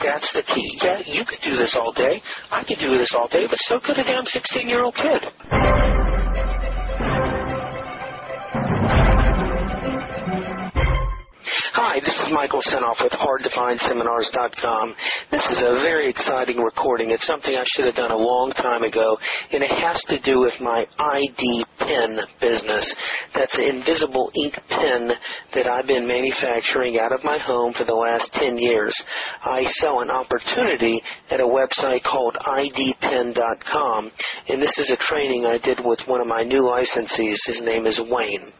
That's the key. Yeah, you could do this all day. I could do this all day, but so could a damn 16 year old kid. Hi, this is Michael Senoff with HardToFindSeminars.com. This is a very exciting recording. It's something I should have done a long time ago, and it has to do with my ID pen business. That's an invisible ink pen that I've been manufacturing out of my home for the last 10 years. I sell an opportunity at a website called IDPen.com, and this is a training I did with one of my new licensees. His name is Wayne.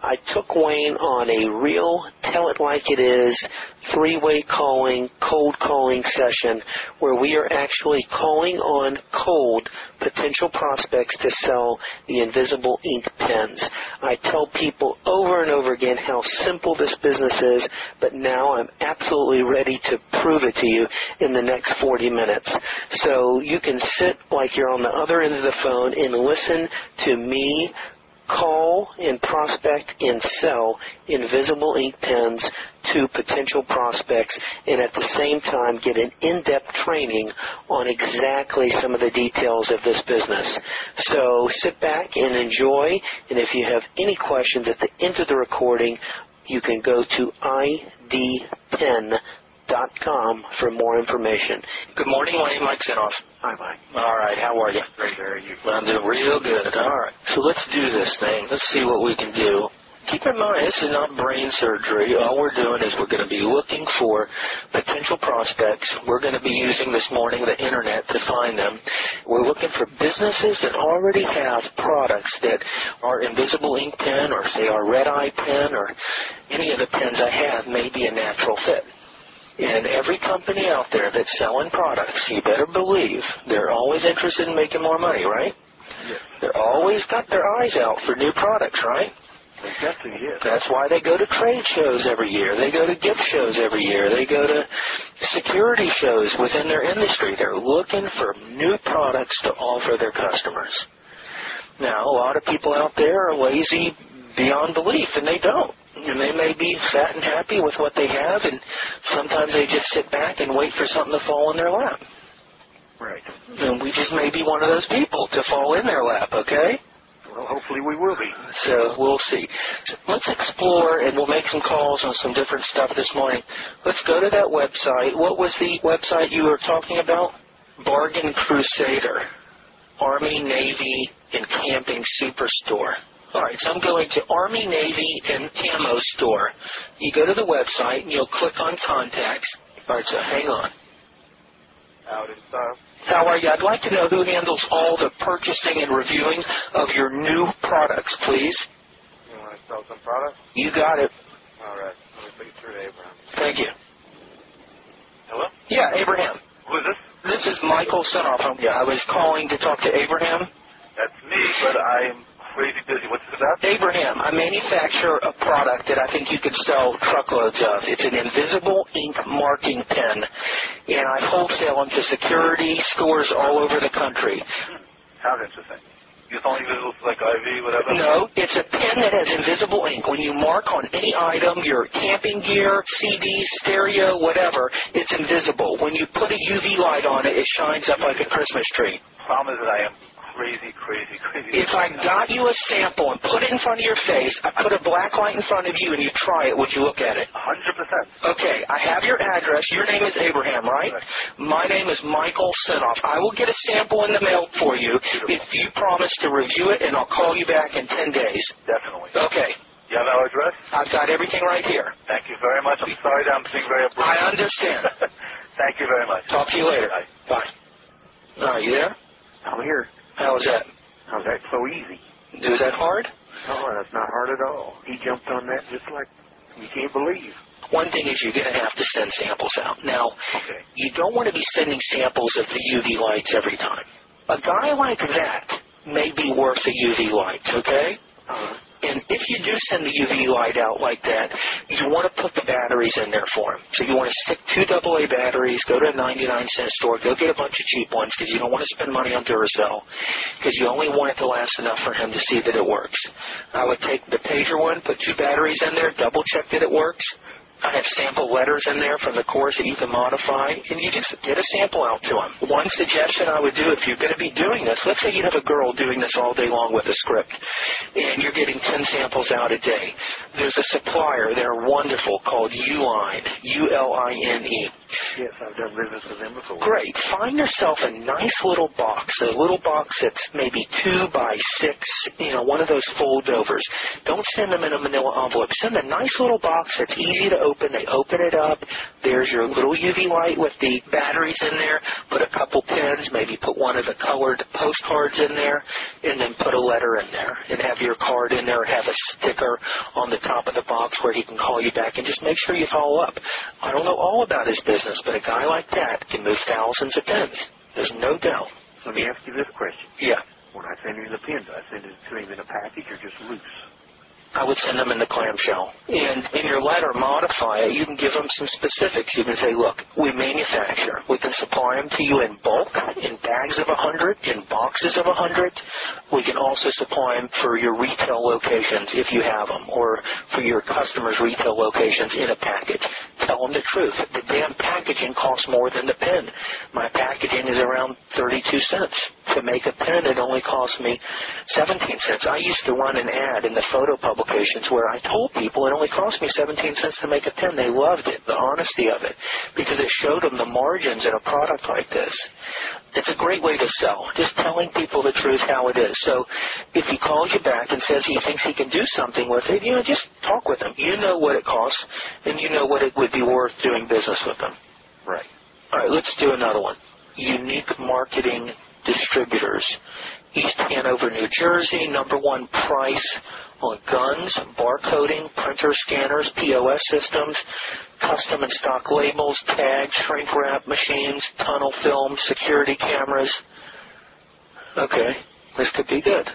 I took Wayne on a real tell it like it is three way calling, cold calling session where we are actually calling on cold potential prospects to sell the invisible ink pens. I tell people over and over again how simple this business is, but now I'm absolutely ready to prove it to you in the next 40 minutes. So you can sit like you're on the other end of the phone and listen to me call and prospect and sell invisible ink pens to potential prospects and at the same time get an in-depth training on exactly some of the details of this business. So sit back and enjoy and if you have any questions at the end of the recording, you can go to idpen.com for more information. Good morning, my name is Mike Senoff. Hi, Mike. All right, how are you? Great, how are you? Well, I'm doing real good. All right, so let's do this thing. Let's see what we can do. Keep in mind, this is not brain surgery. All we're doing is we're going to be looking for potential prospects. We're going to be using this morning the internet to find them. We're looking for businesses that already have products that are invisible ink pen or say our red eye pen or any of the pens I have may be a natural fit. And every company out there that's selling products, you better believe they're always interested in making more money, right? Yes. They're always got their eyes out for new products, right? Exactly, yes. That's why they go to trade shows every year. They go to gift shows every year. They go to security shows within their industry. They're looking for new products to offer their customers. Now, a lot of people out there are lazy beyond belief, and they don't. And they may be fat and happy with what they have, and sometimes they just sit back and wait for something to fall in their lap. Right. And we just may be one of those people to fall in their lap, okay? Well, hopefully we will be. So we'll see. Let's explore, and we'll make some calls on some different stuff this morning. Let's go to that website. What was the website you were talking about? Bargain Crusader. Army, Navy, and Camping Superstore. All right, so I'm going to Army, Navy, and Camo Store. You go to the website and you'll click on contacts. All right, so hang on. In style. How are you? I'd like to know who handles all the purchasing and reviewing of your new products, please. You want to sell some products? You got it. All right. Let me put you through to Abraham. Thank you. Hello? Yeah, Abraham. Who is this? This is Michael Senoff. Yeah, I was calling to talk to Abraham. That's me, but I'm crazy busy. What's this about? Abraham, I manufacture a product that I think you could sell truckloads of. It's an invisible ink marking pen, and I wholesale them to security stores all over the country. Sounds interesting. You only visible like IV, whatever? No, it's a pen that has invisible ink. When you mark on any item, your camping gear, CD, stereo, whatever, it's invisible. When you put a UV light on it, it shines up like a Christmas tree. Problem is that I am crazy, crazy, crazy. If I got you a sample and put it in front of your face, I put a black light in front of you and you try it, would you look at it? 100% Okay, I have your address. Your name is Abraham, right? Correct. My name is Michael Senoff. I will get a sample in the mail for you if you promise to review it, and I'll call you back in 10 days. Definitely. Okay, You have our address? I've got everything right here. Thank you very much. I'm sorry that I'm being very abrupt. I understand. Thank you very much. Talk to you later. Bye. Bye. Are you there? I'm here. How was that? How's that so easy? Was that hard? No, that's not hard at all. He jumped on that just like you can't believe. One thing is you're going to have to send samples out. Now, Okay. you don't want to be sending samples of the UV lights every time. A guy like that may be worth a UV light, okay? Uh, And if you do send the UV light out like that, you want to put the batteries in there for him. So you want to stick two AA batteries, go to a 99 cent store, go get a bunch of cheap ones because you don't want to spend money on Duracell because you only want it to last enough for him to see that it works. I would take the pager one, put two batteries in there, double check that it works. I have sample letters in there from the course that you can modify, and you just get a sample out to them. One suggestion I would do if you're going to be doing this, let's say you have a girl doing this all day long with a script, and you're getting 10 samples out a day. There's a supplier, they're wonderful, called Uline, U-L-I-N-E. Yes, I've done business with him before. Great. Find yourself a nice little box, a little box that's maybe two by six, you know, one of those foldovers. Don't send them in a manila envelope. Send a nice little box that's easy to open. They open it up. There's your little UV light with the batteries in there. Put a couple pins, maybe put one of the colored postcards in there, and then put a letter in there. And have your card in there, and have a sticker on the top of the box where he can call you back and just make sure you follow up. I don't know all about his business, but a guy like that can move thousands of pins. There's no doubt. Let me ask you this question. Yeah. When I send him the pins, I send it to him in a package or just loose? I would send them in the clamshell. And in your letter, modify it. You can give them some specifics. You can say, look, we manufacture. We can supply them to you in bulk, in bags of a 100, in boxes of a 100. We can also supply them for your retail locations if you have them, or for your customers' retail locations in a package. Tell them the truth. The damn packaging costs more than the pen. My packaging is around 32 cents. To make a pen, it only costs me 17 cents. I used to run an ad in the photo publications where I told people it only cost me 17 cents to make a pen. They loved it, the honesty of it, because it showed them the margins in a product like this. It's a great way to sell, just telling people the truth how it is. So if he calls you back and says he thinks he can do something with it, you know, just talk with him. You know what it costs, and you know what it would be worth doing business with them. Right. All right, let's do another one. Unique Marketing Distributors. East Hanover, New Jersey, number one price on guns, barcoding, printer scanners, POS systems, custom and stock labels, tags, shrink wrap machines, tunnel film, security cameras. Okay, this could be good.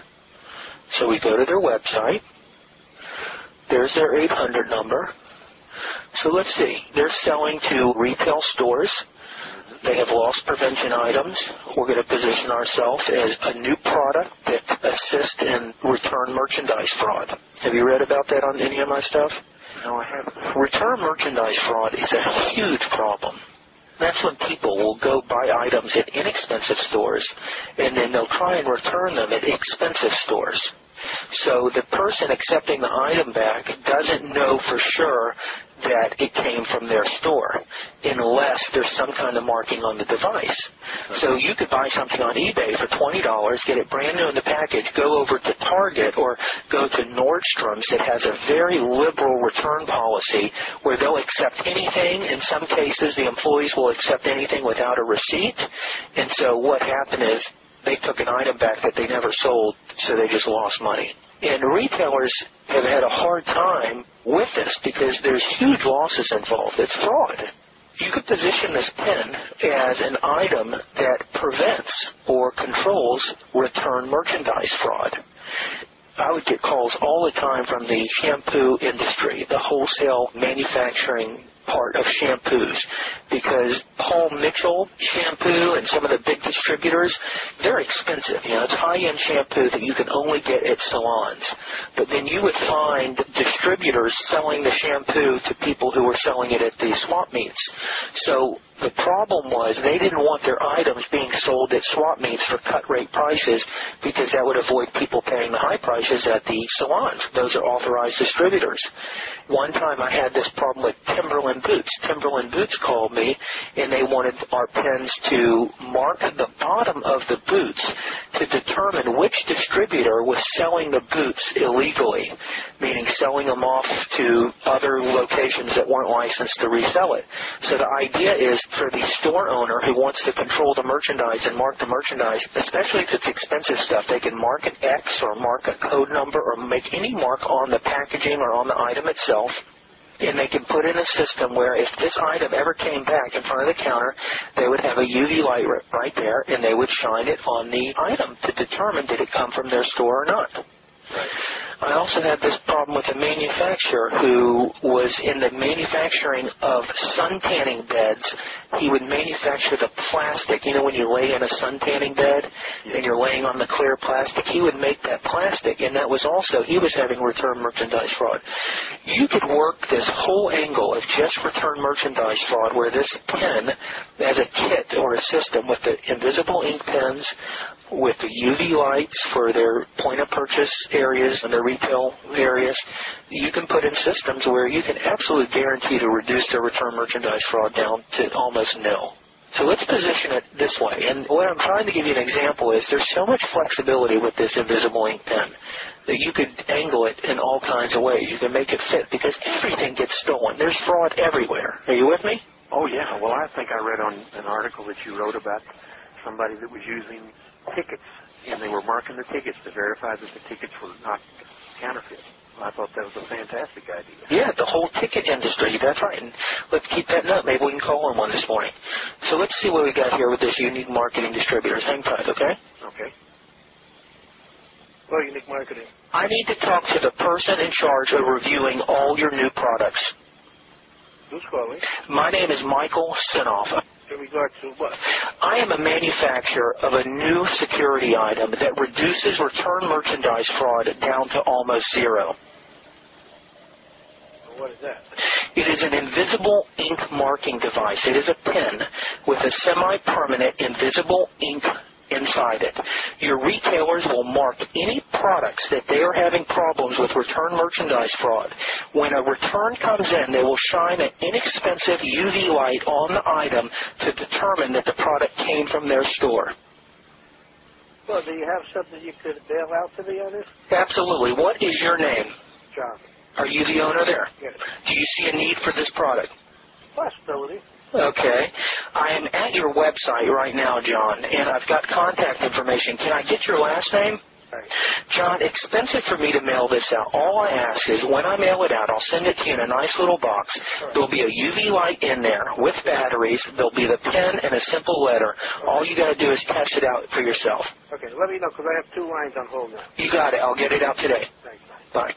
So we go to their website. There's their 800 number. So let's see. They're selling to retail stores. They have loss prevention items. We're going to position ourselves as a new product that assists in return merchandise fraud. Have you read about that on any of my stuff? No, I haven't. Return merchandise fraud is a huge problem. That's when people will go buy items at inexpensive stores and then they'll try and return them at expensive stores. So the person accepting the item back doesn't know for sure that it came from their store unless there's some kind of marking on the device. So you could buy something on eBay for $20, get it brand new in the package, go over to Target or go to Nordstrom's that has a very liberal return policy where they'll accept anything. In some cases, the employees will accept anything without a receipt. And so what happened is they took an item back that they never sold, so they just lost money. And retailers have had a hard time with this because there's huge losses involved. It's fraud. You could position this pen as an item that prevents or controls return merchandise fraud. I would get calls all the time from the shampoo industry, the wholesale manufacturing part of shampoos, because Paul Mitchell shampoo and some of the big distributors, they're expensive. You know, it's high-end shampoo that you can only get at salons. But then you would find distributors selling the shampoo to people who were selling it at the swap meets. So the problem was they didn't want their items being sold at swap meets for cut rate prices because that would avoid people paying the high prices at the salons. Those are authorized distributors. One time I had this problem with Timberland Timberland Boots. Timberland Boots called me and they wanted our pens to mark the bottom of the boots to determine which distributor was selling the boots illegally, meaning selling them off to other locations that weren't licensed to resell it. So the idea is for the store owner who wants to control the merchandise and mark the merchandise, especially if it's expensive stuff, they can mark an X or mark a code number or make any mark on the packaging or on the item itself and they can put in a system where if this item ever came back in front of the counter, they would have a UV light right there, and they would shine it on the item to determine did it come from their store or not. I also had this problem with a manufacturer who was in the manufacturing of sun tanning beds. He would manufacture the plastic, you know, when you lay in a sun tanning bed and you're laying on the clear plastic, he would make that plastic, and that was also, he was having return merchandise fraud. You could work this whole angle of just return merchandise fraud where this pen, as a kit or a system with the invisible ink pens, with the UV lights for their point of purchase areas and their retail areas, you can put in systems where you can absolutely guarantee to reduce their return merchandise fraud down to almost nil. So let's position it this way. And what I'm trying to give you an example is there's so much flexibility with this invisible ink pen that you could angle it in all kinds of ways. You can make it fit because everything gets stolen. There's fraud everywhere. Are you with me? Oh yeah. Well, I think I read on an article that you wrote about somebody that was using tickets, and they were marking the tickets to verify that the tickets were not counterfeit. I thought that was a fantastic idea. Yeah, the whole ticket industry. That's right. And let's keep that note. Maybe we can call on one this morning. So let's see what we got here with this unique marketing distributor. Hang tight, okay? Okay. Well, unique marketing. I need to talk to the person in charge of reviewing all your new products. Who's calling? My name is Michael Senoff. In regard to what? I am a manufacturer of a new security item that reduces return merchandise fraud down to almost zero. What is that? It is an invisible ink marking device. It is a pen with a semi-permanent invisible ink inside it. Your retailers will mark any products that they are having problems with return merchandise fraud. When a return comes in, they will shine an inexpensive UV light on the item to determine that the product came from their store. Well, do you have something you could bail out to the owners? Absolutely. What is your name? John. Are you the owner there? Yes. Do you see a need for this product? Possibility. Okay. I am at your website right now, John, and I've got contact information. Can I get your last name? John, expensive for me to mail this out. All I ask is when I mail it out, I'll send it to you in a nice little box. There'll be a UV light in there with batteries. There'll be the pen and a simple letter. All you got to do is test it out for yourself. Okay, let me know because I have two lines on hold now. You got it. I'll get it out today. Thanks. Bye.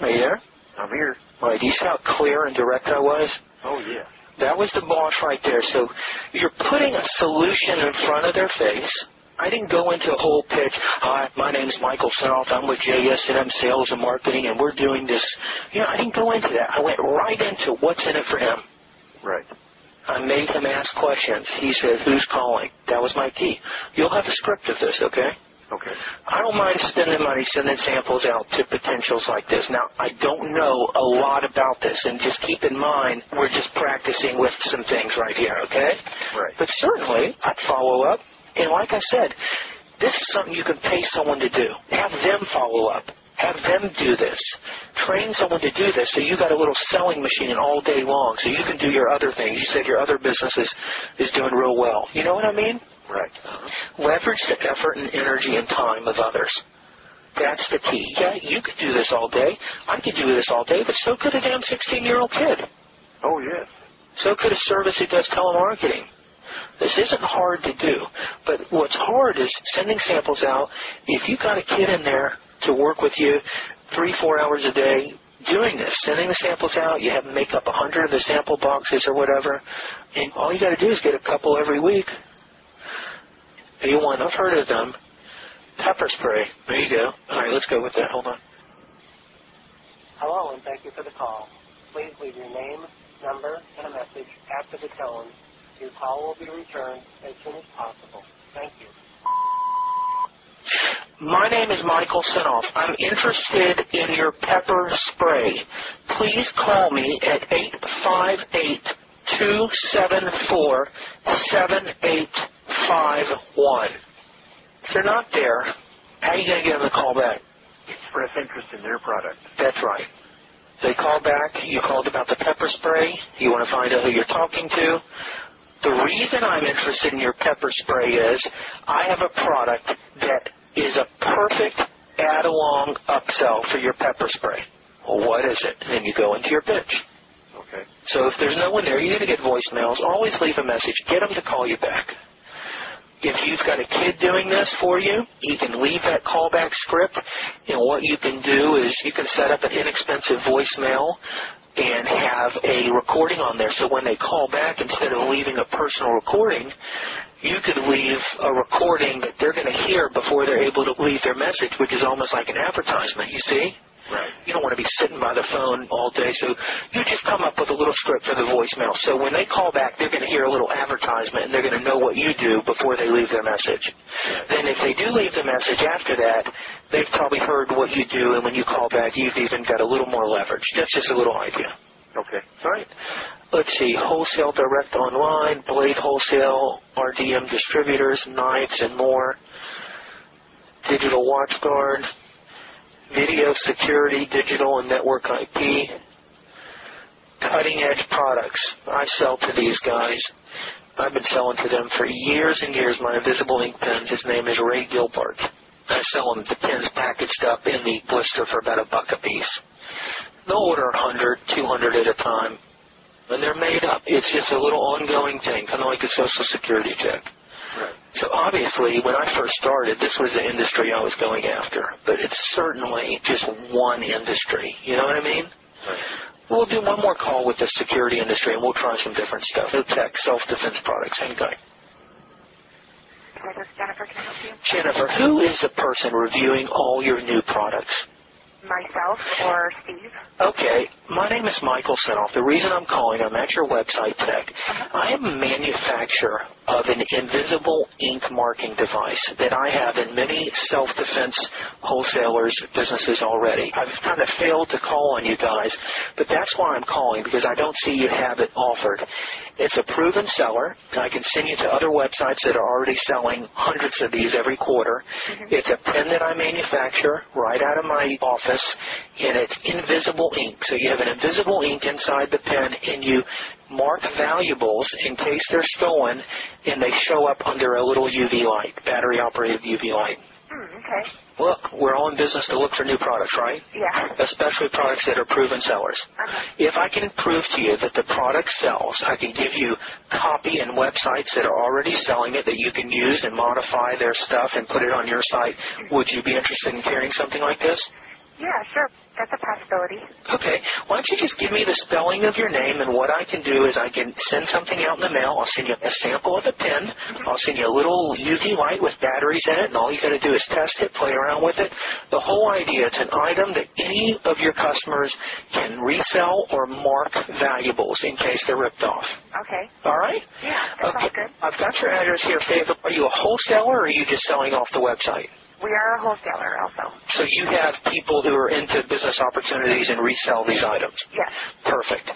Are you there? I'm here. All right. Do you see how clear and direct I was? Oh yeah. That was the boss right there. So you're putting a solution in front of their face. I didn't go into a whole pitch. Hi, my name's Michael South. I'm with JSM Sales and Marketing, and we're doing this. You know, I didn't go into that. I went right into what's in it for him. Right. I made him ask questions. He said, "Who's calling?" That was my key. You'll have a script of this, okay? Okay. I don't mind spending money sending samples out to potentials like this. Now, I don't know a lot about this, and just keep in mind, we're just practicing with some things right here, okay? Right. But certainly, I'd follow up. And like I said, this is something you can pay someone to do. Have them follow up. Have them do this. Train someone to do this so you got a little selling machine all day long so you can do your other things. You said your other business is, is doing real well. You know what I mean? Right. Leverage the effort and energy and time of others. That's the key. Yeah, you could do this all day. I could do this all day, but so could a damn 16 year old kid. Oh yes. So could a service who does telemarketing. This isn't hard to do, but what's hard is sending samples out. If you've got a kid in there to work with you three, four hours a day doing this, sending the samples out, you have them make up a hundred of the sample boxes or whatever, and all you got to do is get a couple every week. A1, I've heard of them. Pepper spray. There you go. All right, let's go with that. Hold on. Hello, and thank you for the call. Please leave your name, number, and a message after the tone. Your call will be returned as soon as possible. Thank you. My name is Michael Senoff. I'm interested in your pepper spray. Please call me at 858 274 7851. If they're not there, how are you going to get them to call back? Express interest in their product. That's right. They call back. You called about the pepper spray. You want to find out who you're talking to. The reason I'm interested in your pepper spray is I have a product that is a perfect add-along upsell for your pepper spray. Well, what is it? And then you go into your pitch. So if there's no one there, you're going to get voicemails. Always leave a message. Get them to call you back. If you've got a kid doing this for you, you can leave that callback script, and what you can do is you can set up an inexpensive voicemail and have a recording on there. So when they call back, instead of leaving a personal recording, you could leave a recording that they're going to hear before they're able to leave their message, which is almost like an advertisement, you see? Right. You don't want to be sitting by the phone all day, so you just come up with a little script for the voicemail. So when they call back, they're going to hear a little advertisement, and they're going to know what you do before they leave their message. Then if they do leave the message after that, they've probably heard what you do, and when you call back, you've even got a little more leverage. That's just a little idea. Okay. All right. Let's see. Wholesale direct online, Blade Wholesale, RDM distributors, knives, and more. Digital WatchGuard, video security, digital and network IP, cutting edge products. I sell to these guys. I've been selling to them for years and years. My invisible ink pens. His name is Ray Gilbert. I sell them the pens packaged up in the blister for about a buck a piece. They'll order 100, 200 at a time, and they're made up. It's just a little ongoing thing, kind of like a social security check. Right. So obviously, when I first started, this was the industry I was going after. But it's certainly just one industry. You know what I mean? Right. We'll do one more call with the security industry, and we'll try some different stuff. No tech, self-defense products. Hang tight. Hi, this is Jennifer. Can I help you? Jennifer, who is the person reviewing all your new products? Myself or Steve? Okay, my name is Michael Senoff. The reason I'm calling, I'm at your website, Tech. Uh-huh. I am a manufacturer of an invisible ink marking device that I have in many self-defense wholesalers' businesses already. I've kind of failed to call on you guys, but that's why I'm calling because I don't see you have it offered. It's a proven seller. I can send you to other websites that are already selling hundreds of these every quarter. Mm-hmm. It's a pen that I manufacture right out of my office, and it's invisible ink. So you have an invisible ink inside the pen, and you mark valuables in case they're stolen, and they show up under a little UV light, battery-operated UV light. Hmm, okay. Look, we're all in business to look for new products, right? Yeah. Especially products that are proven sellers. Uh-huh. If I can prove to you that the product sells, I can give you copy and websites that are already selling it that you can use and modify their stuff and put it on your site. Would you be interested in carrying something like this? Yeah, sure. That's a possibility. Okay. Why don't you just give me the spelling of your name, and what I can do is I can send something out in the mail. I'll send you a sample of the pen. Mm-hmm. I'll send you a little UV light with batteries in it, and all you got to do is test it, play around with it. The whole idea, it's an item that any of your customers can resell or mark valuables in case they're ripped off. Okay. All right? Yeah, that Okay. good. I've got your address here, Faith. Are you a wholesaler, or are you just selling off the website? We are a wholesaler also. So you have people who are into business opportunities and resell these items. Yes. Perfect.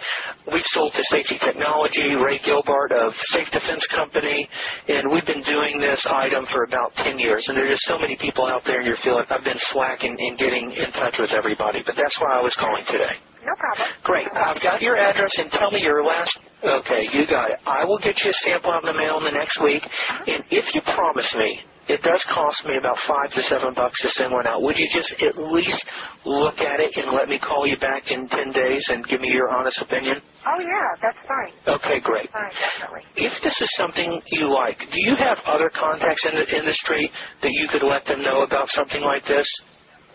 We've sold to Safety Technology, Ray Gilbert of Safe Defense Company, and we've been doing this item for about 10 years. And there are just so many people out there in your field. I've been slacking in getting in touch with everybody, but that's why I was calling today. No problem. Great. I've got your address and tell me your last. Okay, you got it. I will get you a sample out in the mail in the next week. Uh-huh. And if you promise me, it does cost me about five to seven bucks to send one out. Would you just at least look at it and let me call you back in 10 days and give me your honest opinion? Oh, yeah, that's fine. Okay, great. Fine, definitely. If this is something you like, do you have other contacts in the industry that you could let them know about something like this?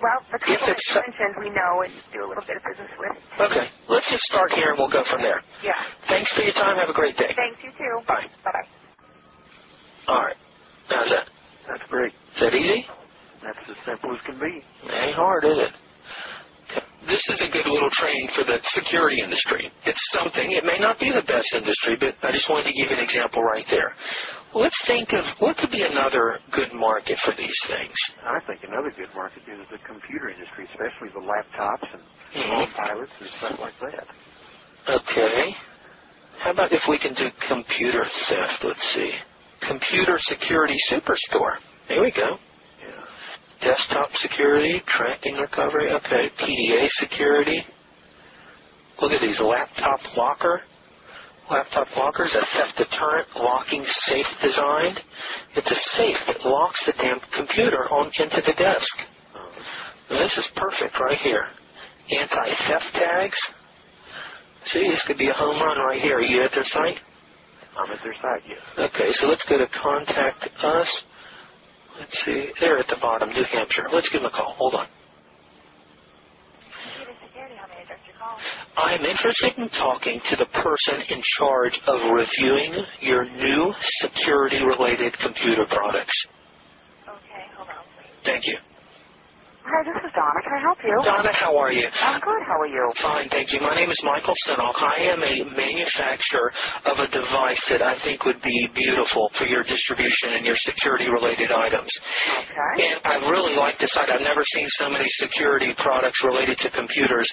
Well, the If couple that it's you mentioned we know and do a little bit of business with. Okay, let's just start here and we'll go from there. Yeah. Thanks for your time. Have a great day. Thanks, you too. Bye. Bye-bye. All right. How's that? That's great. Is that easy? That's as simple as can be. Ain't hard, is it? This is a good little training for the security industry. It's something, it may not be the best industry, but I just wanted to give you an example right there. let's think of what could be another good market for these things. I think another good market is the computer industry, especially the laptops and Mhm. pilots and stuff like that. Okay. How about if we can do computer theft? Let's see. Computer security superstore. There we go. Yeah. Desktop security, tracking recovery. Okay. PDA security. Look at these. Laptop locker. Laptop lockers, a theft deterrent, locking safe designed. It's a safe that locks the damn computer on into the desk. Now, this is perfect right here. Anti-theft tags. See, this could be a home run right here. Are you at their site? I'm at their site, yes. Okay, so let's go to contact us. Let's see. They're at the bottom, New Hampshire. Let's give them a call. Hold on. Computer security, how may I direct your call? I'm interested in talking to the person in charge of reviewing your new security related computer products. Okay, hold on, please. Thank you. Hi, this is Donna. Can I help you? Donna, how are you? I'm good. How are you? Fine, thank you. My name is Michael Senoff. I am a manufacturer of a device that I think would be beautiful for your distribution and your security related items. Okay. And I really like this site. I've never seen so many security products related to computers.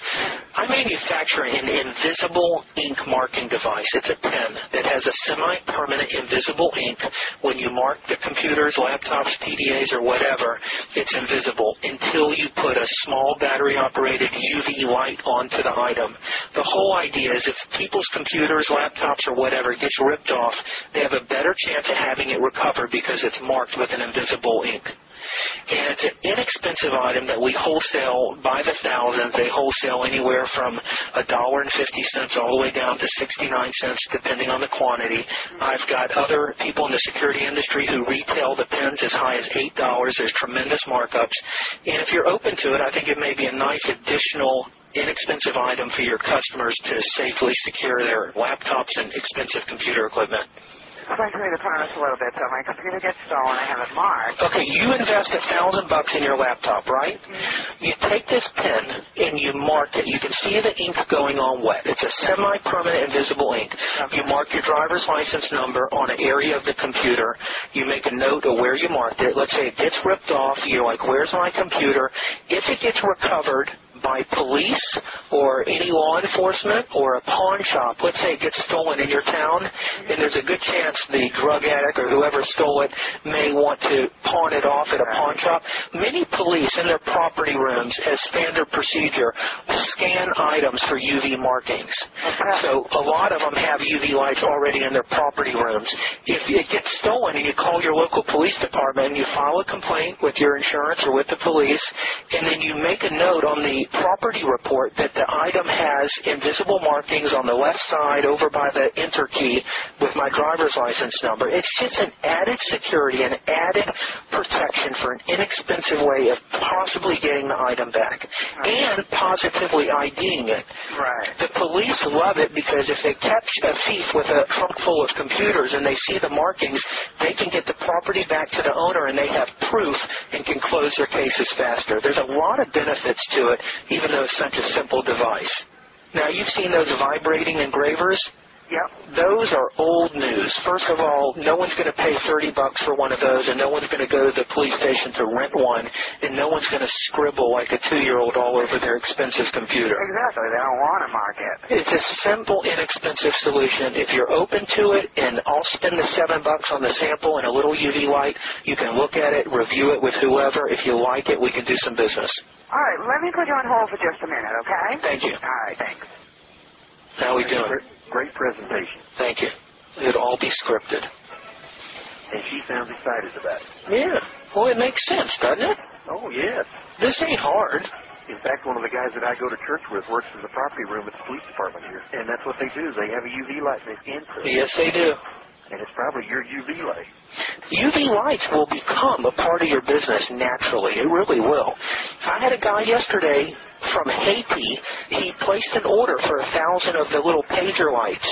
I manufacture an invisible ink marking device. It's a pen that has a semi-permanent invisible ink. When you mark the computers, laptops, PDAs, or whatever, it's invisible until you put a small battery-operated UV light onto the item. The whole idea is if people's computers, laptops, or whatever gets ripped off, they have a better chance of having it recovered because it's marked with an invisible ink. And it's an inexpensive item that we wholesale by the thousands. They wholesale anywhere from a dollar and fifty cents all the way down to sixty-nine cents, depending on the quantity. I've got other people in the security industry who retail the pens as high as eight dollars. There's tremendous markups, and if you're open to it, I think it may be a nice additional inexpensive item for your customers to safely secure their laptops and expensive computer equipment. Explain the premise a little bit. So my computer gets stolen. I have it marked. Okay, you invest a thousand bucks in your laptop, right? Mm-hmm. You take this pen and you mark it. You can see the ink going on wet. It's a semi-permanent invisible ink. You mark your driver's license number on an area of the computer. You make a note of where you marked it. Let's say it gets ripped off. You're like, where's my computer? If it gets recovered by police or any law enforcement or a pawn shop, let's say it gets stolen in your town, and there's a good chance the drug addict or whoever stole it may want to pawn it off at a pawn shop. Many police in their property rooms, as standard procedure, scan items for UV markings. So a lot of them have UV lights already in their property rooms. If it gets stolen and you call your local police department and you file a complaint with your insurance or with the police, and then you make a note on the property report that the item has invisible markings on the left side over by the enter key with my driver's license number. It's just an added security, an added protection for an inexpensive way of possibly getting the item back and positively IDing it. Right. The police love it because if they catch a thief with a trunk full of computers and they see the markings, they can get the property back to the owner and they have proof and can close their cases faster. There's a lot of benefits to it, even though it's such a simple device. Now, you've seen those vibrating engravers. Yep. Those are old news. First of all, no one's going to pay 30 bucks for one of those, and no one's going to go to the police station to rent one, and no one's going to scribble like a two-year-old all over their expensive computer. Exactly. They don't want to mark it. It's a simple, inexpensive solution. If you're open to it, and I'll spend the seven bucks on the sample and a little UV light, you can look at it, review it with whoever. If you like it, we can do some business. All right. Let me put you on hold for just a minute, okay? Thank you. All right. Thanks. How we doing? Great, presentation. Thank you. It'll all be scripted. And she sounds excited about it. Yeah. Well, it makes sense, doesn't it? Oh, yes. This ain't hard. In fact, one of the guys that I go to church with works in the property room at the police department here. And that's what they do. They have a UV light they scan. Yes, they do. And it's probably your UV light. UV lights will become a part of your business naturally. It really will. I had a guy yesterday from Haiti. He placed an order for a thousand of the little pager lights,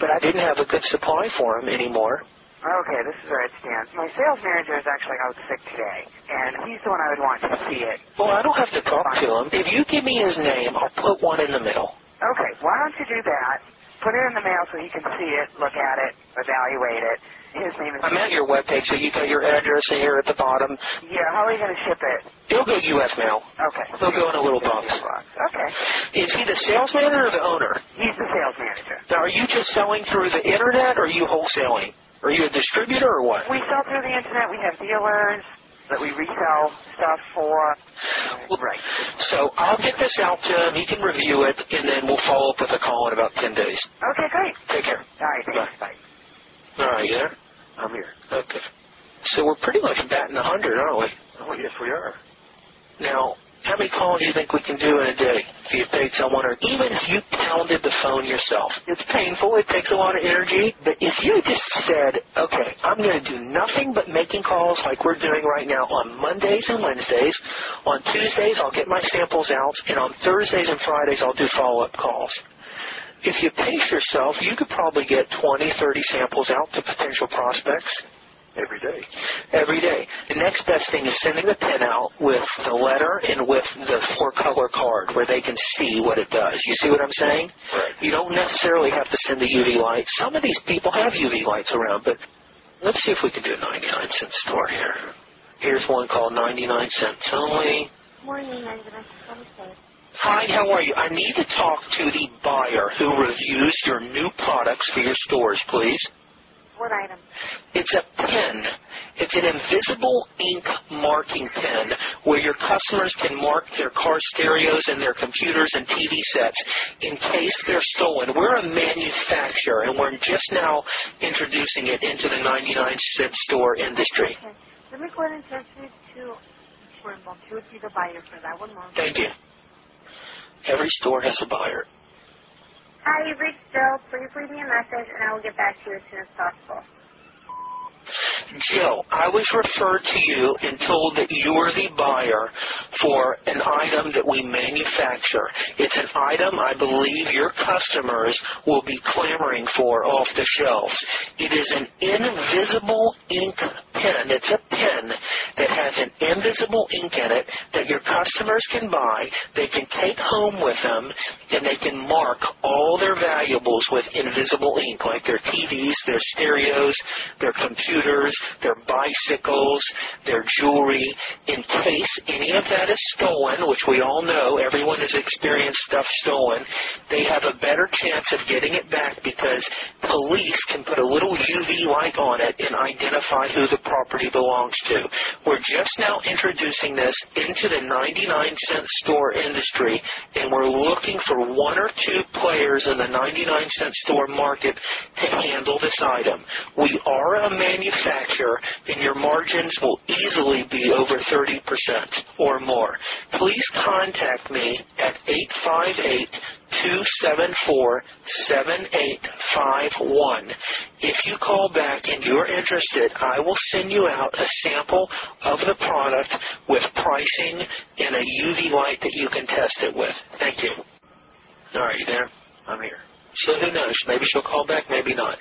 but I didn't have a good supply for him anymore. Okay, this is where it stands. My sales manager is actually out sick today, and he's the one I would want to see it. Well, I don't have to talk to him. If you give me his name, I'll put one in the middle. Okay, why don't you do that? Put it in the mail so he can see it, look at it, evaluate it, His name is. I'm at your webpage, so you got your address here at the bottom. Yeah, how are you going to ship it? It'll go U.S. mail. Okay. It'll go in a little box. Okay. Is he the sales manager or the owner? He's the sales manager. Now, are you just selling through the internet, or are you wholesaling? Are you a distributor or what? We sell through the internet. We have dealers that we resell stuff for. Right. So I'll get this out to him. He can review it, and then we'll follow up with a call in about 10 days. Okay, great. Take care. All right, thanks. Bye. All right, you there? I'm here. Okay. So we're pretty much batting 100, aren't we? Oh, yes, we are. Now, how many calls do you think we can do in a day if you paid someone, or even if you pounded the phone yourself? It's painful. It takes a lot of energy. But if you just said, okay, I'm going to do nothing but making calls like we're doing right now on Mondays and Wednesdays. On Tuesdays, I'll get my samples out, and on Thursdays and Fridays, I'll do follow-up calls. If you pace yourself, you could probably get 20, 30 samples out to potential prospects Every day. every day. The next best thing is sending the pen out with the letter and with the four color card where they can see what it does. You see what I'm saying? Right. You don't necessarily have to send the UV light. Some of these people have UV lights around, but let's see if we can do a 99 cent store here. Here's one called 99 cents only. Morning, Benjamin. Namaste. Hi, how are you? I need to talk to the buyer who reviews your new products for your stores, please. What item? It's a pen. It's an invisible ink marking pen where your customers can mark their car stereos and their computers and TV sets in case they're stolen. We're a manufacturer and we're just now introducing it into the 99 cent store industry. Okay. Let me go ahead and transfer you to Turnbull. She would be the buyer for that. One moment. Thank you. Every store has a buyer. Hi, you've reached Joe. Please leave me a message, and I will get back to you as soon as possible. Joe, I was referred to you and told that you are the buyer for an item that we manufacture. It's an item I believe your customers will be clamoring for off the shelves. It is an invisible ink pen. It's a pen that has an invisible ink in it that your customers can buy. They can take home with them and they can mark all their valuables with invisible ink, like their TVs, their stereos, their computers, their bicycles, their jewelry, in case any of that is stolen, which we all know everyone has experienced stuff stolen, they have a better chance of getting it back because police can put a little UV light on it and identify who the property belongs to. We're just now introducing this into the 99 cent store industry and we're looking for one or two players in the 99 cent store market to handle this item. We are a manufacturer and your margins will easily be over 30% or more. Please contact me at 858 274 7851. If you call back and you're interested, I will send you out a sample of the product with pricing and a UV light that you can test it with. Thank you. All right, you there? I'm here. So who knows? Maybe she'll call back, maybe not.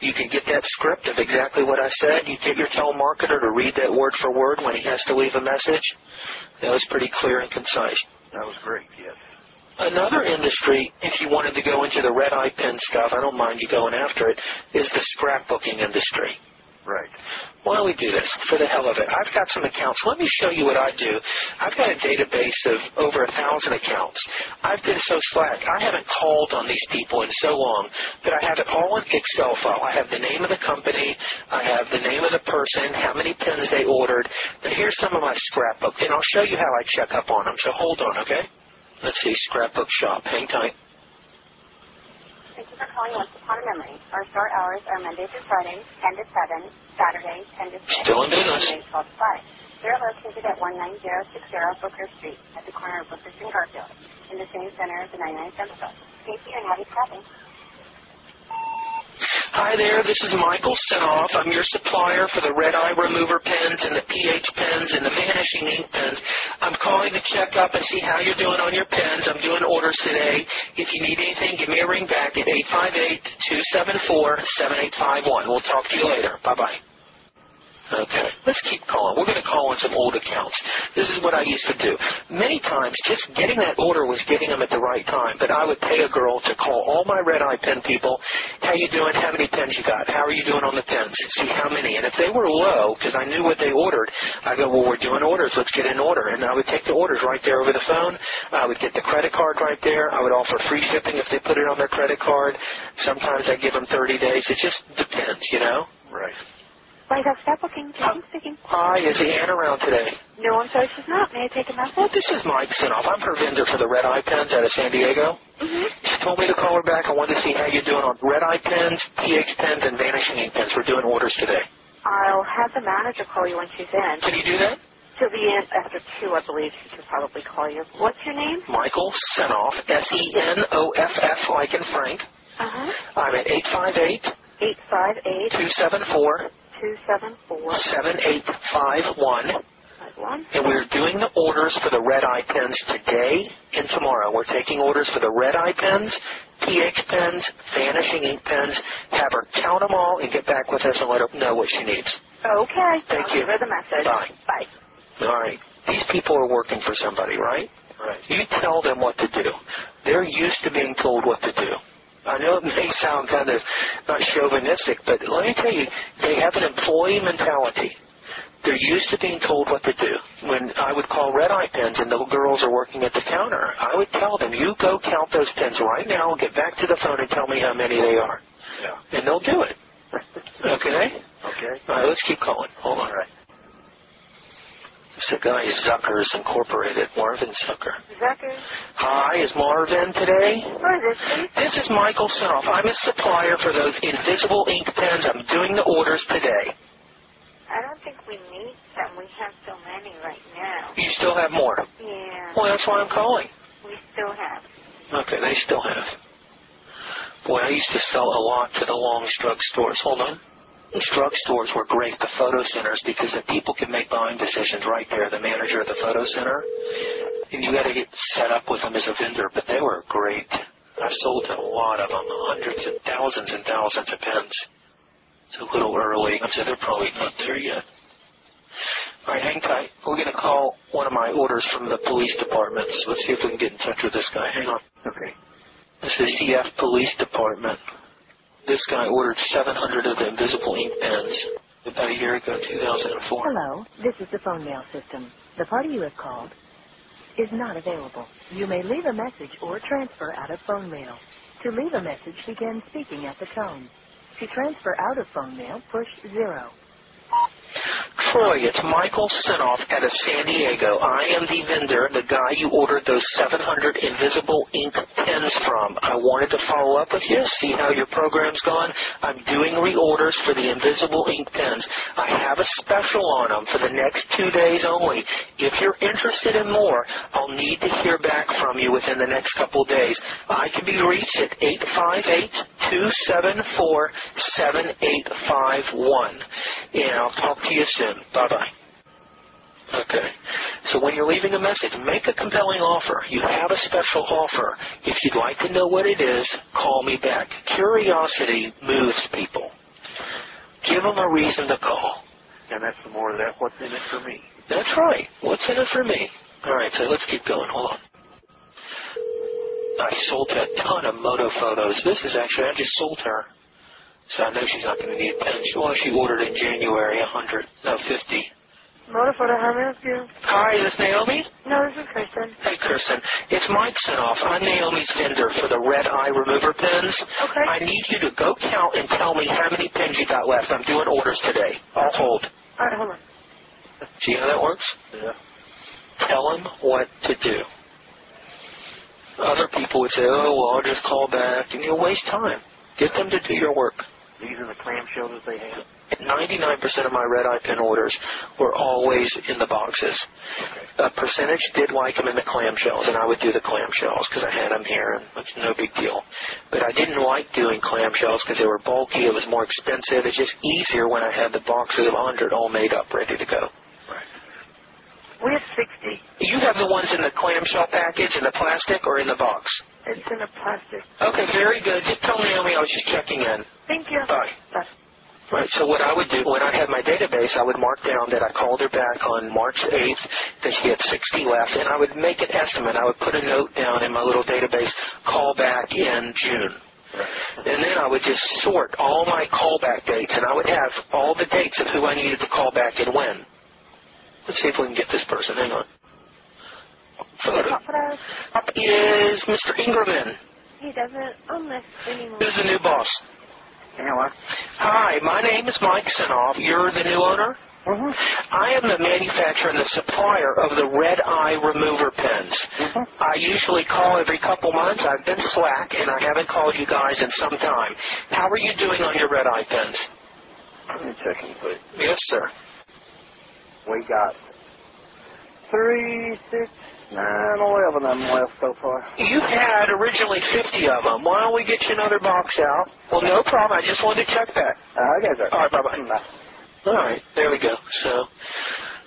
You can get that script of exactly what I said. You get your telemarketer to read that word for word when he has to leave a message. That was pretty clear and concise. That was great, yes. Another industry, if you wanted to go into the red eye pen stuff, I don't mind you going after it, is the scrapbooking industry. Right. Why don't we do this for the hell of it? I've got some accounts. Let me show you what I do. I've got a database of over a thousand accounts. I've been so slack. I haven't called on these people in so long that I have it all in Excel file. I have the name of the company. I have the name of the person, how many pens they ordered. Now here's some of my scrapbook, and I'll show you how I check up on them. So hold on, okay? Let's see, scrapbook shop. Hang tight. Thank you for calling Once Upon a Memory. Our store hours are Monday through Friday, 10 to 7, Saturday, 10 to 6. Still in business. Sunday, 12 to 5. We're located at 19060 Booker Street at the corner of Booker and Garfield in the same center as the 99 cent store. Thank you and happy shopping. Hi there, this is Michael Senoff. I'm your supplier for the red eye remover pens and the pH pens and the vanishing ink pens. I'm calling to check up and see how you're doing on your pens. I'm doing orders today. If you need anything, give me a ring back at 858-274-7851. We'll talk to you later. Bye-bye. Okay, let's keep calling. We're going to call on some old accounts. This is what I used to do. Many times, just getting that order was getting them at the right time. But I would pay a girl to call all my red eye pen people. How you doing? How many pens you got? How are you doing on the pens? See how many. And if they were low, because I knew what they ordered, I go, well, we're doing orders. Let's get an order. And I would take the orders right there over the phone. I would get the credit card right there. I would offer free shipping if they put it on their credit card. Sometimes I give them 30 days. It just depends, you know. Right. White House Step Booking, Jane speaking. Hi, is Ann around today? No, I'm sorry, she's not. May I take a message? this is Mike Senoff. I'm her vendor for the red eye pens out of San Diego. Mm-hmm. She told me to call her back. I wanted to see how you're doing on red eye pens, PH pens, and vanishing ink pens. We're doing orders today. I'll have the manager call you when she's in. Can you do that? She'll be in after 2, I believe. She could probably call you. What's your name? Michael Senoff, S-E-N-O-F-F, like in Frank. Uh-huh. I'm at 858 858 274 274 7851. 51. And we're doing the orders for the red eye pens today and tomorrow. We're taking orders for the red eye pens, PH pens, vanishing ink pens. Have her count them all and get back with us and let her know what she needs. Okay. Thank I'll you. give her the message. Bye. Bye. All right. These people are working for somebody, right? Right. You tell them what to do. They're used to being told what to do. I know it may sound kind of not chauvinistic, but let me tell you, they have an employee mentality. They're used to being told what to do. When I would call red eye pens and the girls are working at the counter, I would tell them, you go count those pens right now, and get back to the phone and tell me how many they are. Yeah. And they'll do it. Okay? Okay. All right, let's keep going. Hold on. All right. This guy is Zuckers Incorporated, Marvin Zucker. Zucker. Hi, is Marvin today? Is this, please? This is Michael Senoff. I'm a supplier for those invisible ink pens. I'm doing the orders today. I don't think we need them. We have so many right now. You still have more? Yeah. Well, that's why I'm calling. We still have. Okay, they still have. Boy, I used to sell a lot to the long drug stores. Hold on. Those drug stores were great, the photo centers, because the people can make buying decisions right there, the manager of the photo center. And you got to get set up with them as a vendor, but they were great. I've sold a lot of them, hundreds and thousands and thousands of pens. It's a little early, so they're probably not there yet. All right, hang tight. We're going to call one of my orders from the police department. So let's see if we can get in touch with this guy. Hang on. Okay. This is CF Police Department. This guy ordered 700 of the invisible ink pens about a year ago, 2004. Hello, this is the phone mail system. The party you have called is not available. You may leave a message or transfer out of phone mail. To leave a message, begin speaking at the tone. To transfer out of phone mail, push zero. Troy, it's Michael Senoff out of San Diego. I am the vendor, the guy you ordered those 700 invisible ink pens from. I wanted to follow up with you, see how your program's gone. I'm doing reorders for the invisible ink pens. I have a special on them for the next two days only. If you're interested in more, I'll need to hear back from you within the next couple days. I can be reached at 858-274-7851. And I'll talk to you soon. Bye-bye. Okay. So when you're leaving a message, make a compelling offer. You have a special offer. If you'd like to know what it is, call me back. Curiosity moves people. Give them a reason to call. And that's the more of that. What's in it for me? That's right. What's in it for me? All right, so let's keep going. Hold on. I sold a ton of Moto Photos. This is actually, I just sold her. So I know she's not going to need a pen. She, well, she ordered in January, a 100, no, 50. Moto Photo, how may I help you? Hi, is this Naomi? No, this is Kristen. Hey, Kirsten. It's Mike Senoff. I'm Naomi's vendor for the red eye remover pins. Okay. I need you to go count and tell me how many pins you got left. I'm doing orders today. I'll hold. All right, hold on. See how that works? Yeah. Tell them what to do. Other people would say, oh, well, I'll just call back. And you'll waste time. Get them to do your work. These are the clamshell that they have. 99% of my red eye pen orders were always in the boxes. A percentage did like them in the clamshells, and I would do the clamshells because I had them here, and it's no big deal. But I didn't like doing clamshells because they were bulky, it was more expensive. It's just easier when I had the boxes of 100 all made up, ready to go. We have 60. You have the ones in the clamshell package, in the plastic, or in the box? It's in a plastic. Okay, very good. Just tell Naomi I was just checking in. Thank you. Bye. Bye. Right. So what I would do when I had my database, I would mark down that I called her back on March 8th, that she had 60 left, and I would make an estimate. I would put a note down in my little database, call back in June. And then I would just sort all my callback dates, and I would have all the dates of who I needed to call back and when. Let's see if we can get this person. Hang on. Photo. Up is Mr. Ingerman. He doesn't own this anymore. Who's the new boss? Hello. Hi, my name is Mike Senoff. You're the new owner? Mm-hmm. I am the manufacturer and the supplier of the red eye remover pens. Mm-hmm. I usually call every couple months. I've been slack and I haven't called you guys in some time. How are you doing on your red eye pens? Let me check and see. Yes, sir. We got three, six, nine, eleven of them left so far. You had originally 50 of them. Why don't we get you another box out? Well, no problem. I just wanted to check that. Uh, okay, sir. All right, bye-bye. All right, there we go. So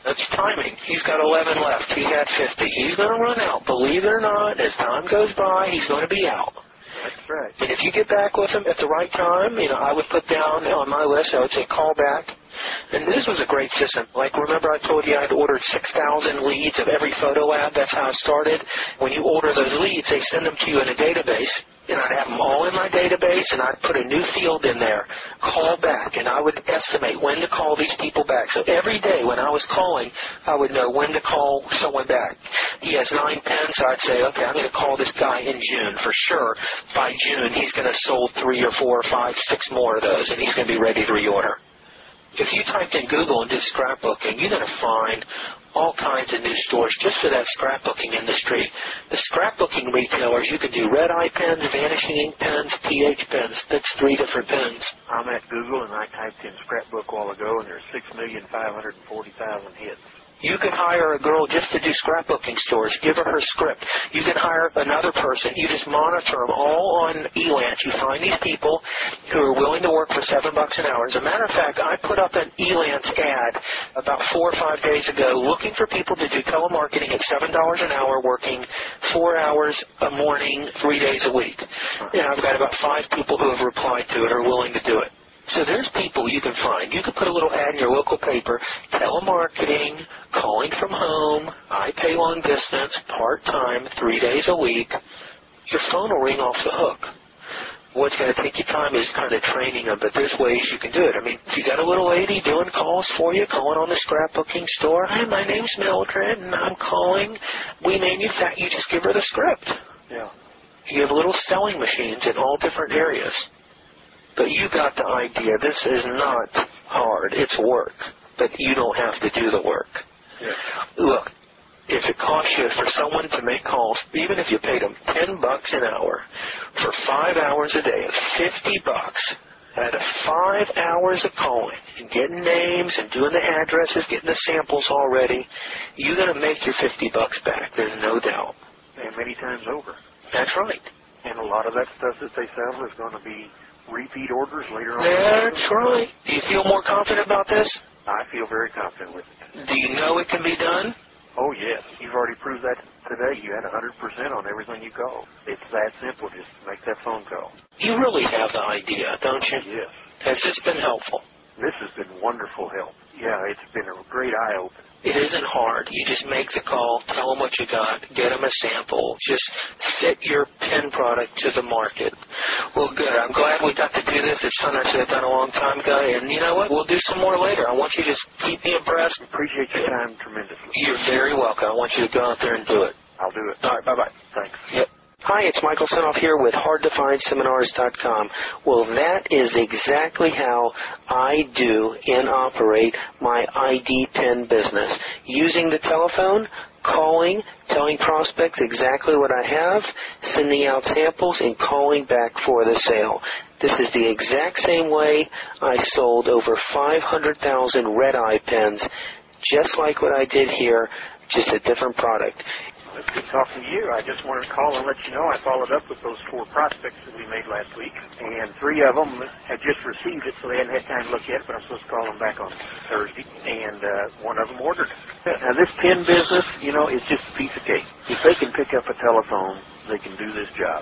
that's timing. He's got 11 left. He had 50. He's going to run out. Believe it or not, as time goes by, he's going to be out. That's right. And if you get back with him at the right time, you know, I would put down on my list, I would say call back. And this was a great system. Like, remember I told you I'd ordered 6,000 leads of every photo ad? That's how it started. When you order those leads, they send them to you in a database. And I'd have them all in my database, and I'd put a new field in there, call back, and I would estimate when to call these people back. So every day when I was calling, I would know when to call someone back. He has nine pens, so I'd say, okay, I'm going to call this guy in June for sure. By June, he's going to have sold three or four or five, six more of those, and he's going to be ready to reorder. If you typed in Google and did scrapbooking, you're going to find all kinds of new stores just for that scrapbooking industry. The scrapbooking retailers, you could do red eye pens, vanishing ink pens, pH pens. That's three different pens. I'm at Google and I typed in scrapbook a while ago and there's six million five hundred and forty thousand hits. You can hire a girl just to do scrapbooking stores. Give her her script. You can hire another person. You just monitor them all on Elance. You find these people who are willing to work for seven bucks an hour. As a matter of fact, I put up an Elance ad about four or five days ago looking for people to do telemarketing at seven dollars an hour, working four hours a morning, three days a week. And I've got about five people who have replied to it or are willing to do it. So there's people you can find. You can put a little ad in your local paper, telemarketing, calling from home, I pay long distance, part-time, three days a week. Your phone will ring off the hook. What's going to take you time is kind of training them, but there's ways you can do it. I mean, if you got a little lady doing calls for you, calling on the scrapbooking store, hi, my name's Mildred, and I'm calling. We manufacture, you just give her the script. Yeah. You have little selling machines in all different areas. But you got the idea. This is not hard. It's work. But you don't have to do the work. Yeah. Look, if it costs you for someone to make calls, even if you paid them ten bucks an hour for five hours a day, it's fifty bucks. Out of five hours of calling and getting names and doing the addresses, getting the samples already, you're gonna make your fifty bucks back. There's no doubt. And many times over. That's right. And a lot of that stuff that they sell is going to be repeat orders later on. That's right. Do you feel more confident about this? I feel very confident with it. Do you know it can be done? Oh, yes. You've already proved that today. You had 100% on everything you called. It's that simple. Just make that phone call. You really have the idea, don't you? Yes. Has this been helpful? This has been wonderful help. Yeah, it's been a great eye opener. It isn't hard. You just make the call, tell them what you got, get them a sample, just fit your pen product to the market. Well, good. I'm glad we got to do this. It's something I should have done a long time ago. And you know what? We'll do some more later. I want you to just keep me abreast. Appreciate your time tremendously. You're very welcome. I want you to go out there and do it. I'll do it. All right. Bye-bye. Thanks. Yep. Hi, it's Michael Senoff here with HardToFindSeminars.com. Well, that is exactly how I do and operate my ID pen business. Using the telephone, calling, telling prospects exactly what I have, sending out samples, and calling back for the sale. This is the exact same way I sold over 500,000 red eye pens, just like what I did here, just a different product. It's good talking to you. I just wanted to call and let you know I followed up with those four prospects that we made last week, and three of them had just received it, so they hadn't had time to look at it, but I'm supposed to call them back on Thursday, and uh, one of them ordered. Now, this pen business, you know, is just a piece of cake. If they can pick up a telephone, they can do this job.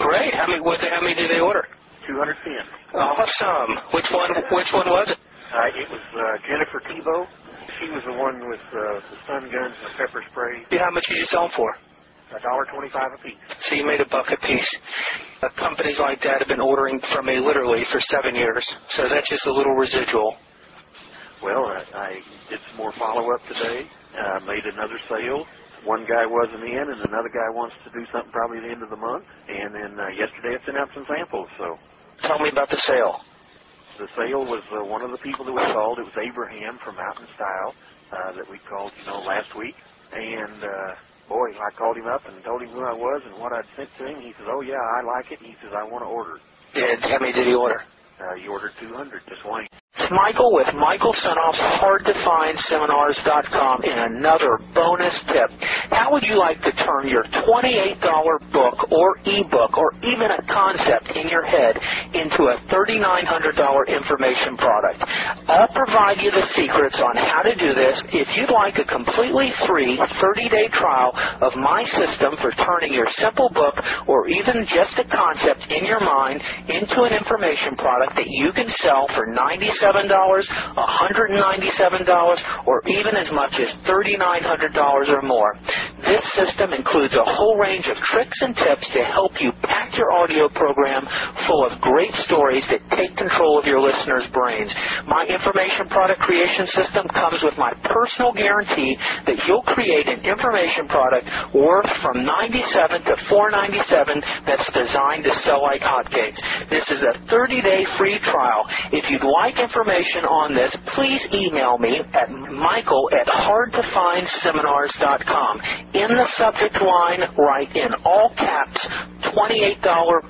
Great. How many? What? How many did they order? 200 pin. Awesome. Which one? Which one was it? Uh, it was uh, Jennifer Tebow. She was the one with uh, the stun guns and the pepper spray. Yeah, How much did you sell them for? A dollar twenty-five a piece. So you made a buck a piece. Uh, companies like that have been ordering from me literally for seven years. So that's just a little residual. Well, I, I did some more follow-up today. Uh, made another sale. One guy wasn't in, and another guy wants to do something probably at the end of the month. And then uh, yesterday I sent out some samples. So Tell me about the sale. The sale was uh, one of the people that we called. It was Abraham from Mountain Style uh, that we called, you know, last week. And uh, boy, I called him up and told him who I was and what I'd sent to him. He says, "Oh yeah, I like it." He says, "I want to order." it." Did, how many did he order? Uh, he ordered 200. Just Wayne. Michael with Michael Senoff's HardToFindSeminars.com in another bonus tip. How would you like to turn your $28 book or ebook or even a concept in your head into a $3,900 information product? I'll provide you the secrets on how to do this. If you'd like a completely free 30-day trial of my system for turning your simple book or even just a concept in your mind into an information product that you can sell for 97 $197, $197, or even as much as $3,900 or more. This system includes a whole range of tricks and tips to help you pack your audio program full of great stories that take control of your listeners' brains. My information product creation system comes with my personal guarantee that you'll create an information product worth from 97 to 497 that's designed to sell like hotcakes. This is a 30-day free trial. If you'd like information on this, please email me at michael at hardtofindseminars.com. In the subject line, write in all caps $28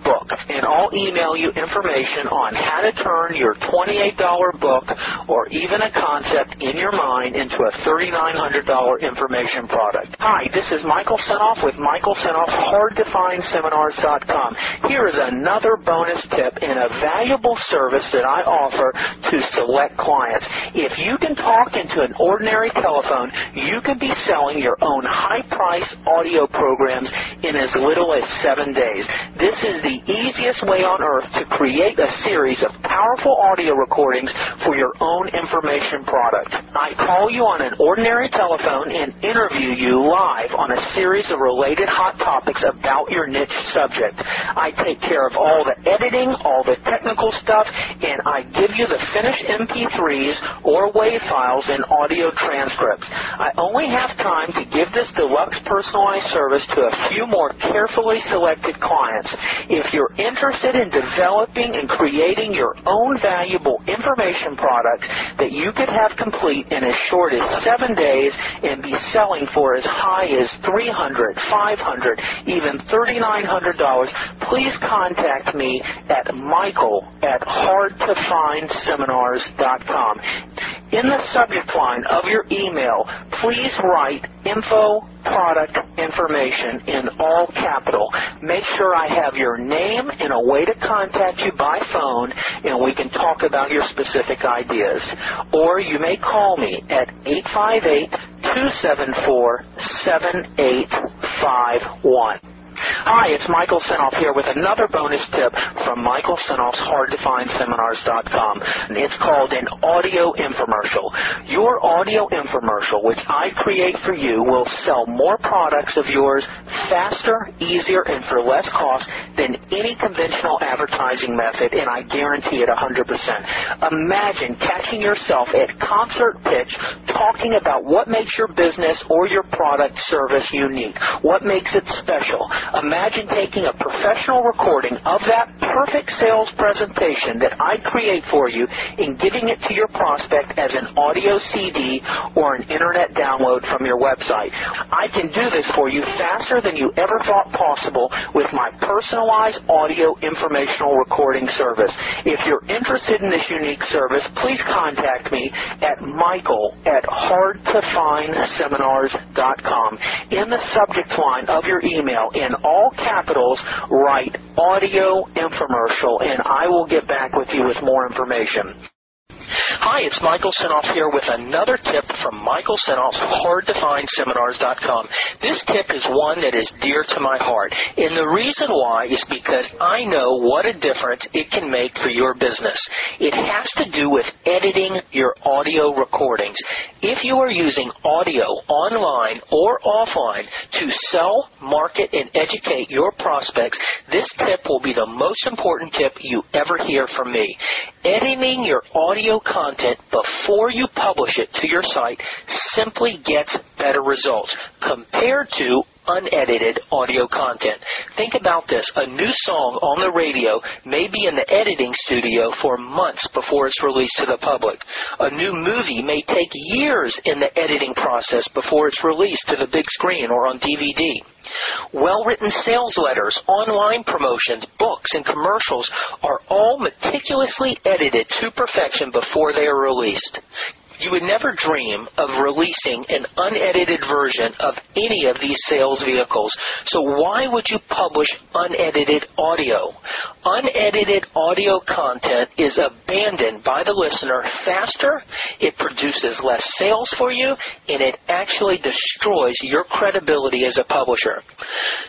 book, and I'll email you information on how to turn your $28 book or even a concept in your mind into a $3,900 information product. Hi, this is Michael Senoff with Michael Senoff, hardtofindseminars.com. Here is another bonus tip and a valuable service that I offer to select clients. If you can talk into an ordinary telephone, you can be selling your own high-priced audio programs in as little as seven days. This is the easiest way on earth to create a series of powerful audio recordings for your own information product. I call you on an ordinary telephone and interview you live on a series of related hot topics about your niche subject. I take care of all the editing, all the technical stuff, and I give you the finished MP3s or WAV files and audio transcripts. I only have time to give this deluxe personalized service to a few more carefully selected clients. If you're interested in developing and creating your own valuable information product that you could have complete in as short as seven days and be selling for as high as $300, $500, even $3,900, please contact me at michael at hardtofindseminars.com. In the subject line of your email, please write info product information in all capital. Make sure I have your name and a way to contact you by phone and we can talk about your specific ideas. Or you may call me at 858 274 7851. Hi, it's Michael Senoff here with another bonus tip from Michael Senoff's HardToFindSeminars.com. It's called an audio infomercial. Your audio infomercial, which I create for you, will sell more products of yours faster, easier, and for less cost than any conventional advertising method, and I guarantee it 100%. Imagine catching yourself at concert pitch talking about what makes your business or your product service unique, what makes it special. Imagine taking a professional recording of that perfect sales presentation that I create for you and giving it to your prospect as an audio CD or an internet download from your website. I can do this for you faster than you ever thought possible with my personalized audio informational recording service. If you're interested in this unique service, please contact me at michael at hardtofindseminars.com. In the subject line of your email, in all capitals, write audio infomercial, and I will get back with you with more information. Hi, it's Michael Senoff here with another tip from Michael Senoff's HardToFindSeminars.com. This tip is one that is dear to my heart, and the reason why is because I know what a difference it can make for your business. It has to do with editing your audio recordings. If you are using audio online or offline to sell, market, and educate your prospects, this tip will be the most important tip you ever hear from me. Editing your audio content before you publish it to your site simply gets better results compared to unedited audio content. Think about this. A new song on the radio may be in the editing studio for months before it's released to the public. A new movie may take years in the editing process before it's released to the big screen or on DVD. Well written sales letters, online promotions, books, and commercials are all meticulously edited to perfection before they are released. You would never dream of releasing an unedited version of any of these sales vehicles. So why would you publish unedited audio? Unedited audio content is abandoned by the listener faster, it produces less sales for you, and it actually destroys your credibility as a publisher.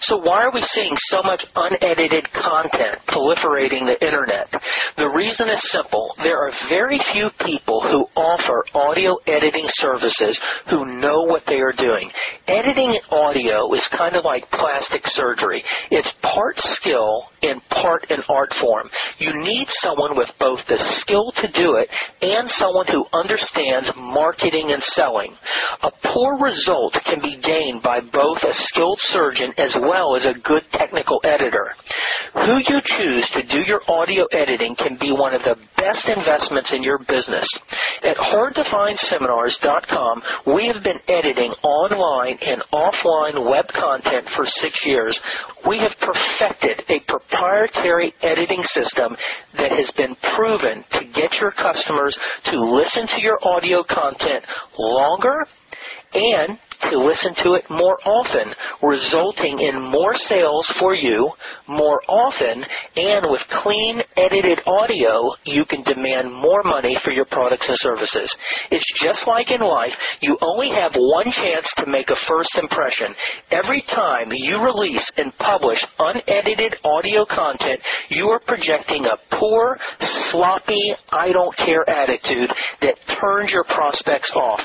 So why are we seeing so much unedited content proliferating the internet? The reason is simple. There are very few people who offer audio editing services who know what they are doing. Editing audio is kind of like plastic surgery. It's part skill and part an art form. You need someone with both the skill to do it and someone who understands marketing and selling. A poor result can be gained by both a skilled surgeon as well as a good technical editor. Who you choose to do your audio editing can be one of the best investments in your business. At hardtofindseminars.com, we have been editing online and offline web content for six years. We have perfected a proprietary editing system that has been proven to get your customers to listen to your audio content longer and to listen to it more often, resulting in more sales for you more often, and with clean, edited audio, you can demand more money for your products and services. It's just like in life, you only have one chance to make a first impression. Every time you release and publish unedited audio content, you are projecting a poor, sloppy, I don't care attitude that turns your prospects off.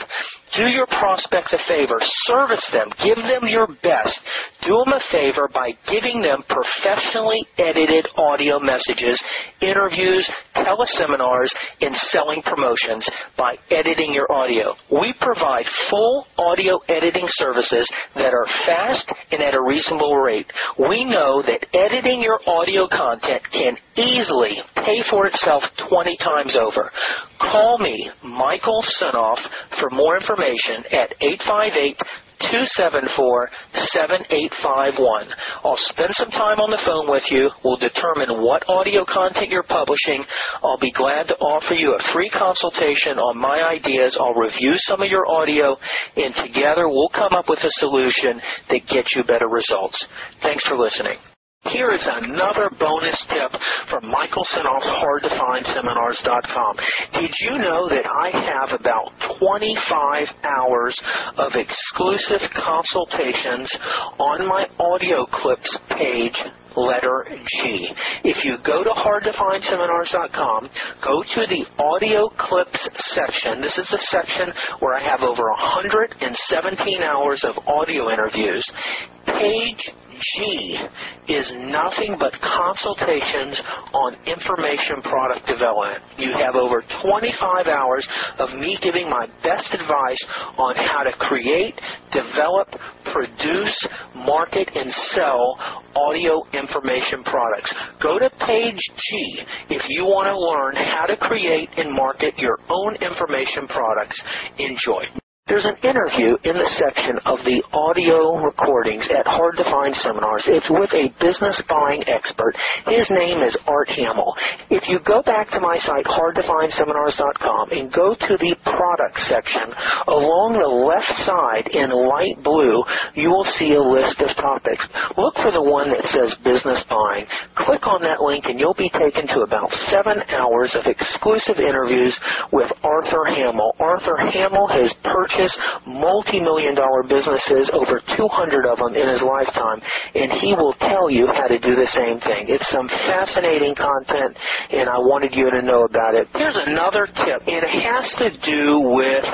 Do your prospects a favor. Service them. Give them your best. Do them a favor by giving them professionally edited audio messages, interviews, teleseminars, and selling promotions by editing your audio. We provide full audio editing services that are fast and at a reasonable rate. We know that editing your audio content can easily pay for itself 20 times over. Call me, Michael Senoff, for more information at 858 274 7851. I'll spend some time on the phone with you. We'll determine what audio content you're publishing. I'll be glad to offer you a free consultation on my ideas. I'll review some of your audio, and together we'll come up with a solution that gets you better results. Thanks for listening. Here is another bonus tip from Michael Senoff's HardToFindSeminars.com. Did you know that I have about 25 hours of exclusive consultations on my audio clips page letter G. If you go to hardtofindseminars.com, go to the audio clips section. This is a section where I have over 117 hours of audio interviews. Page G is nothing but consultations on information product development. You have over 25 hours of me giving my best advice on how to create, develop, produce, market, and sell audio information products. Go to page G if you want to learn how to create and market your own information products. Enjoy. There's an interview in the section of the audio recordings at Hard to Find Seminars. It's with a business buying expert. His name is Art Hamill. If you go back to my site, hardtofindseminars.com, and go to the product section, along the left side in light blue, you will see a list of topics. Look for the one that says business buying. Click on that link and you'll be taken to about seven hours of exclusive interviews with Arthur Hamill. Arthur Hamill has purchased multi-million dollar businesses, over 200 of them in his lifetime, and he will tell you how to do the same thing. It's some fascinating content, and I wanted you to know about it. Here's another tip. It has to do with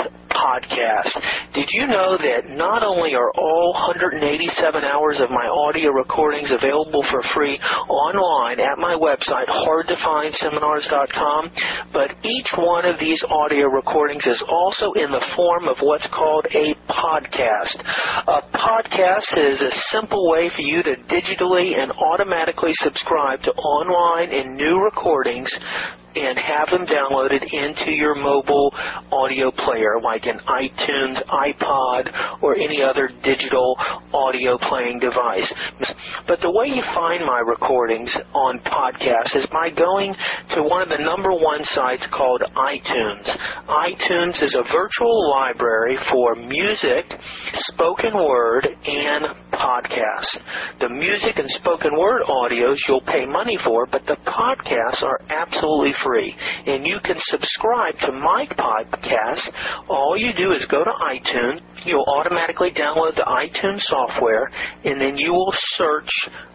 podcast. Did you know that not only are all 187 hours of my audio recordings available for free online at my website, hardtofindseminars.com, but each one of these audio recordings is also in the form of what's called a podcast. A podcast is a simple way for you to digitally and automatically subscribe to online and new recordings and have them downloaded into your mobile audio player like an iTunes, iPod, or any other digital audio playing device. But the way you find my recordings on podcasts is by going to one of the number one sites called iTunes. iTunes is a virtual library for music, spoken word, and podcasts. The music and spoken word audios you'll pay money for, but the podcasts are absolutely free. And you can subscribe to my podcast. All you do is go to iTunes. You'll automatically download the iTunes software, and then you will search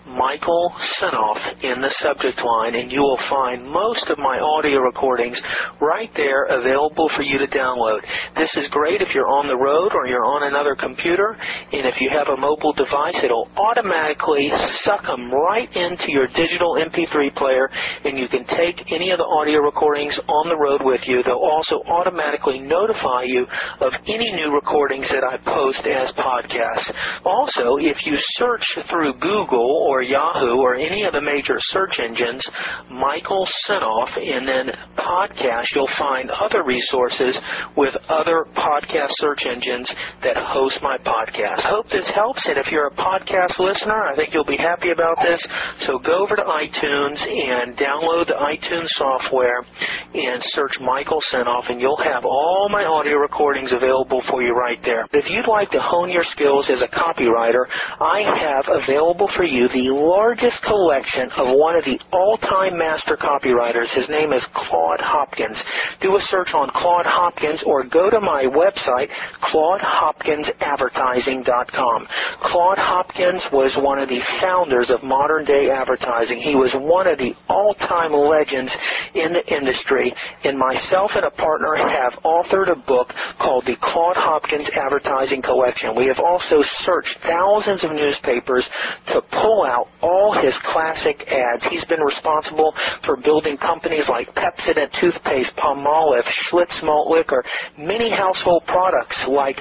Michael Senoff in the subject line, and you will find most of my audio recordings right there available for you to download. This is great if you're on the road or you're on another computer, and if you have a mobile device, it'll automatically suck them right into your digital MP3 player, and you can take any of the audio recordings on the road with you. They'll also automatically notify you of any new recordings that I post as podcasts. Also, if you search through Google or Yahoo or any of the major search engines, Michael Senoff, and then podcast, you'll find other resources with other podcast search engines that host my podcast. Hope this helps, and if you're a podcast listener, I think you'll be happy about this. So go over to iTunes and download the iTunes software and search Michael Senoff, and you'll have all my audio recordings available for you right there. If you'd like to hone your skills as a copywriter, I have available for you the largest collection of one of the all-time master copywriters. His name is Claude Hopkins. Do a search on Claude Hopkins or go to my website, claudehopkinsadvertising.com. Claude Hopkins was one of the founders of modern day advertising. He was one of the all-time legends in the industry, and myself and a partner have authored a book called the Claude Hopkins Advertising Collection. We have also searched thousands of newspapers to pull out all his classic ads. He's been responsible for building companies like Pepsodent toothpaste, Palmolive, Schlitz malt liquor, many household products like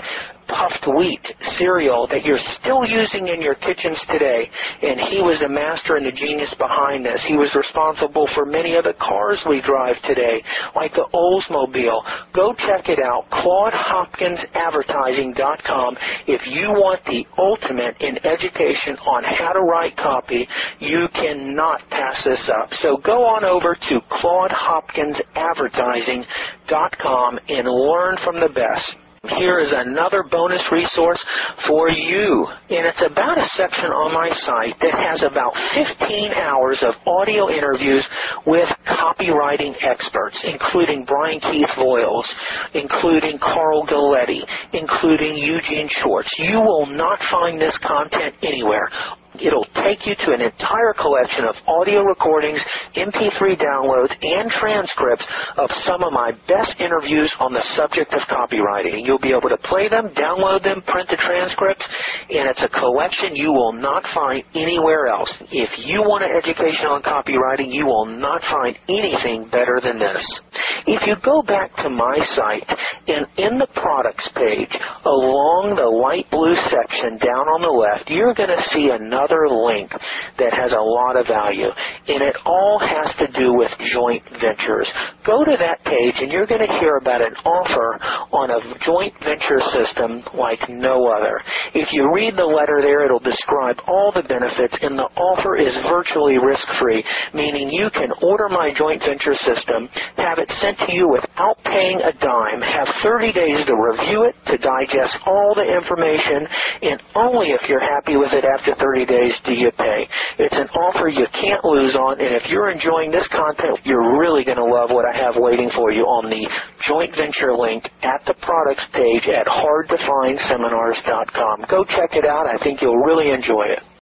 puffed wheat cereal that you're still using in your kitchens today. And he was the master and the genius behind this. He was responsible for many of the cars we drive today, like the Oldsmobile. Go check it out, ClaudeHopkinsAdvertising.com. If you want the ultimate in education on how to write copy, you cannot pass this up. So go on over to ClaudeHopkinsAdvertising.com and learn from the best. Here is another bonus resource for you. And it's about a section on my site that has about 15 hours of audio interviews with copywriting experts, including Brian Keith Voiles, including Carl Galletti, including Eugene Schwartz. You will not find this content anywhere. It'll take you to an entire collection of audio recordings, MP3 downloads, and transcripts of some of my best interviews on the subject of copywriting. You'll be able to play them, download them, print the transcripts, and it's a collection you will not find anywhere else. If you want an education on copywriting, you will not find anything better than this. If you go back to my site and in the products page, along the light blue section down on the left, you're going to see a another link that has a lot of value, and it all has to do with joint ventures. Go to that page, and you're going to hear about an offer on a joint venture system like no other. If you read the letter there, it'll describe all the benefits, and the offer is virtually risk-free, meaning you can order my joint venture system, have it sent to you without paying a dime, have 30 days to review it, to digest all the information, and only if you're happy with it after 30 days do you pay. It's an offer you can't lose on, and if you're enjoying this content, you're really going to love what I have waiting for you on the joint venture link at the products page at hardtofindseminars.com. Go check it out. I think you'll really enjoy it.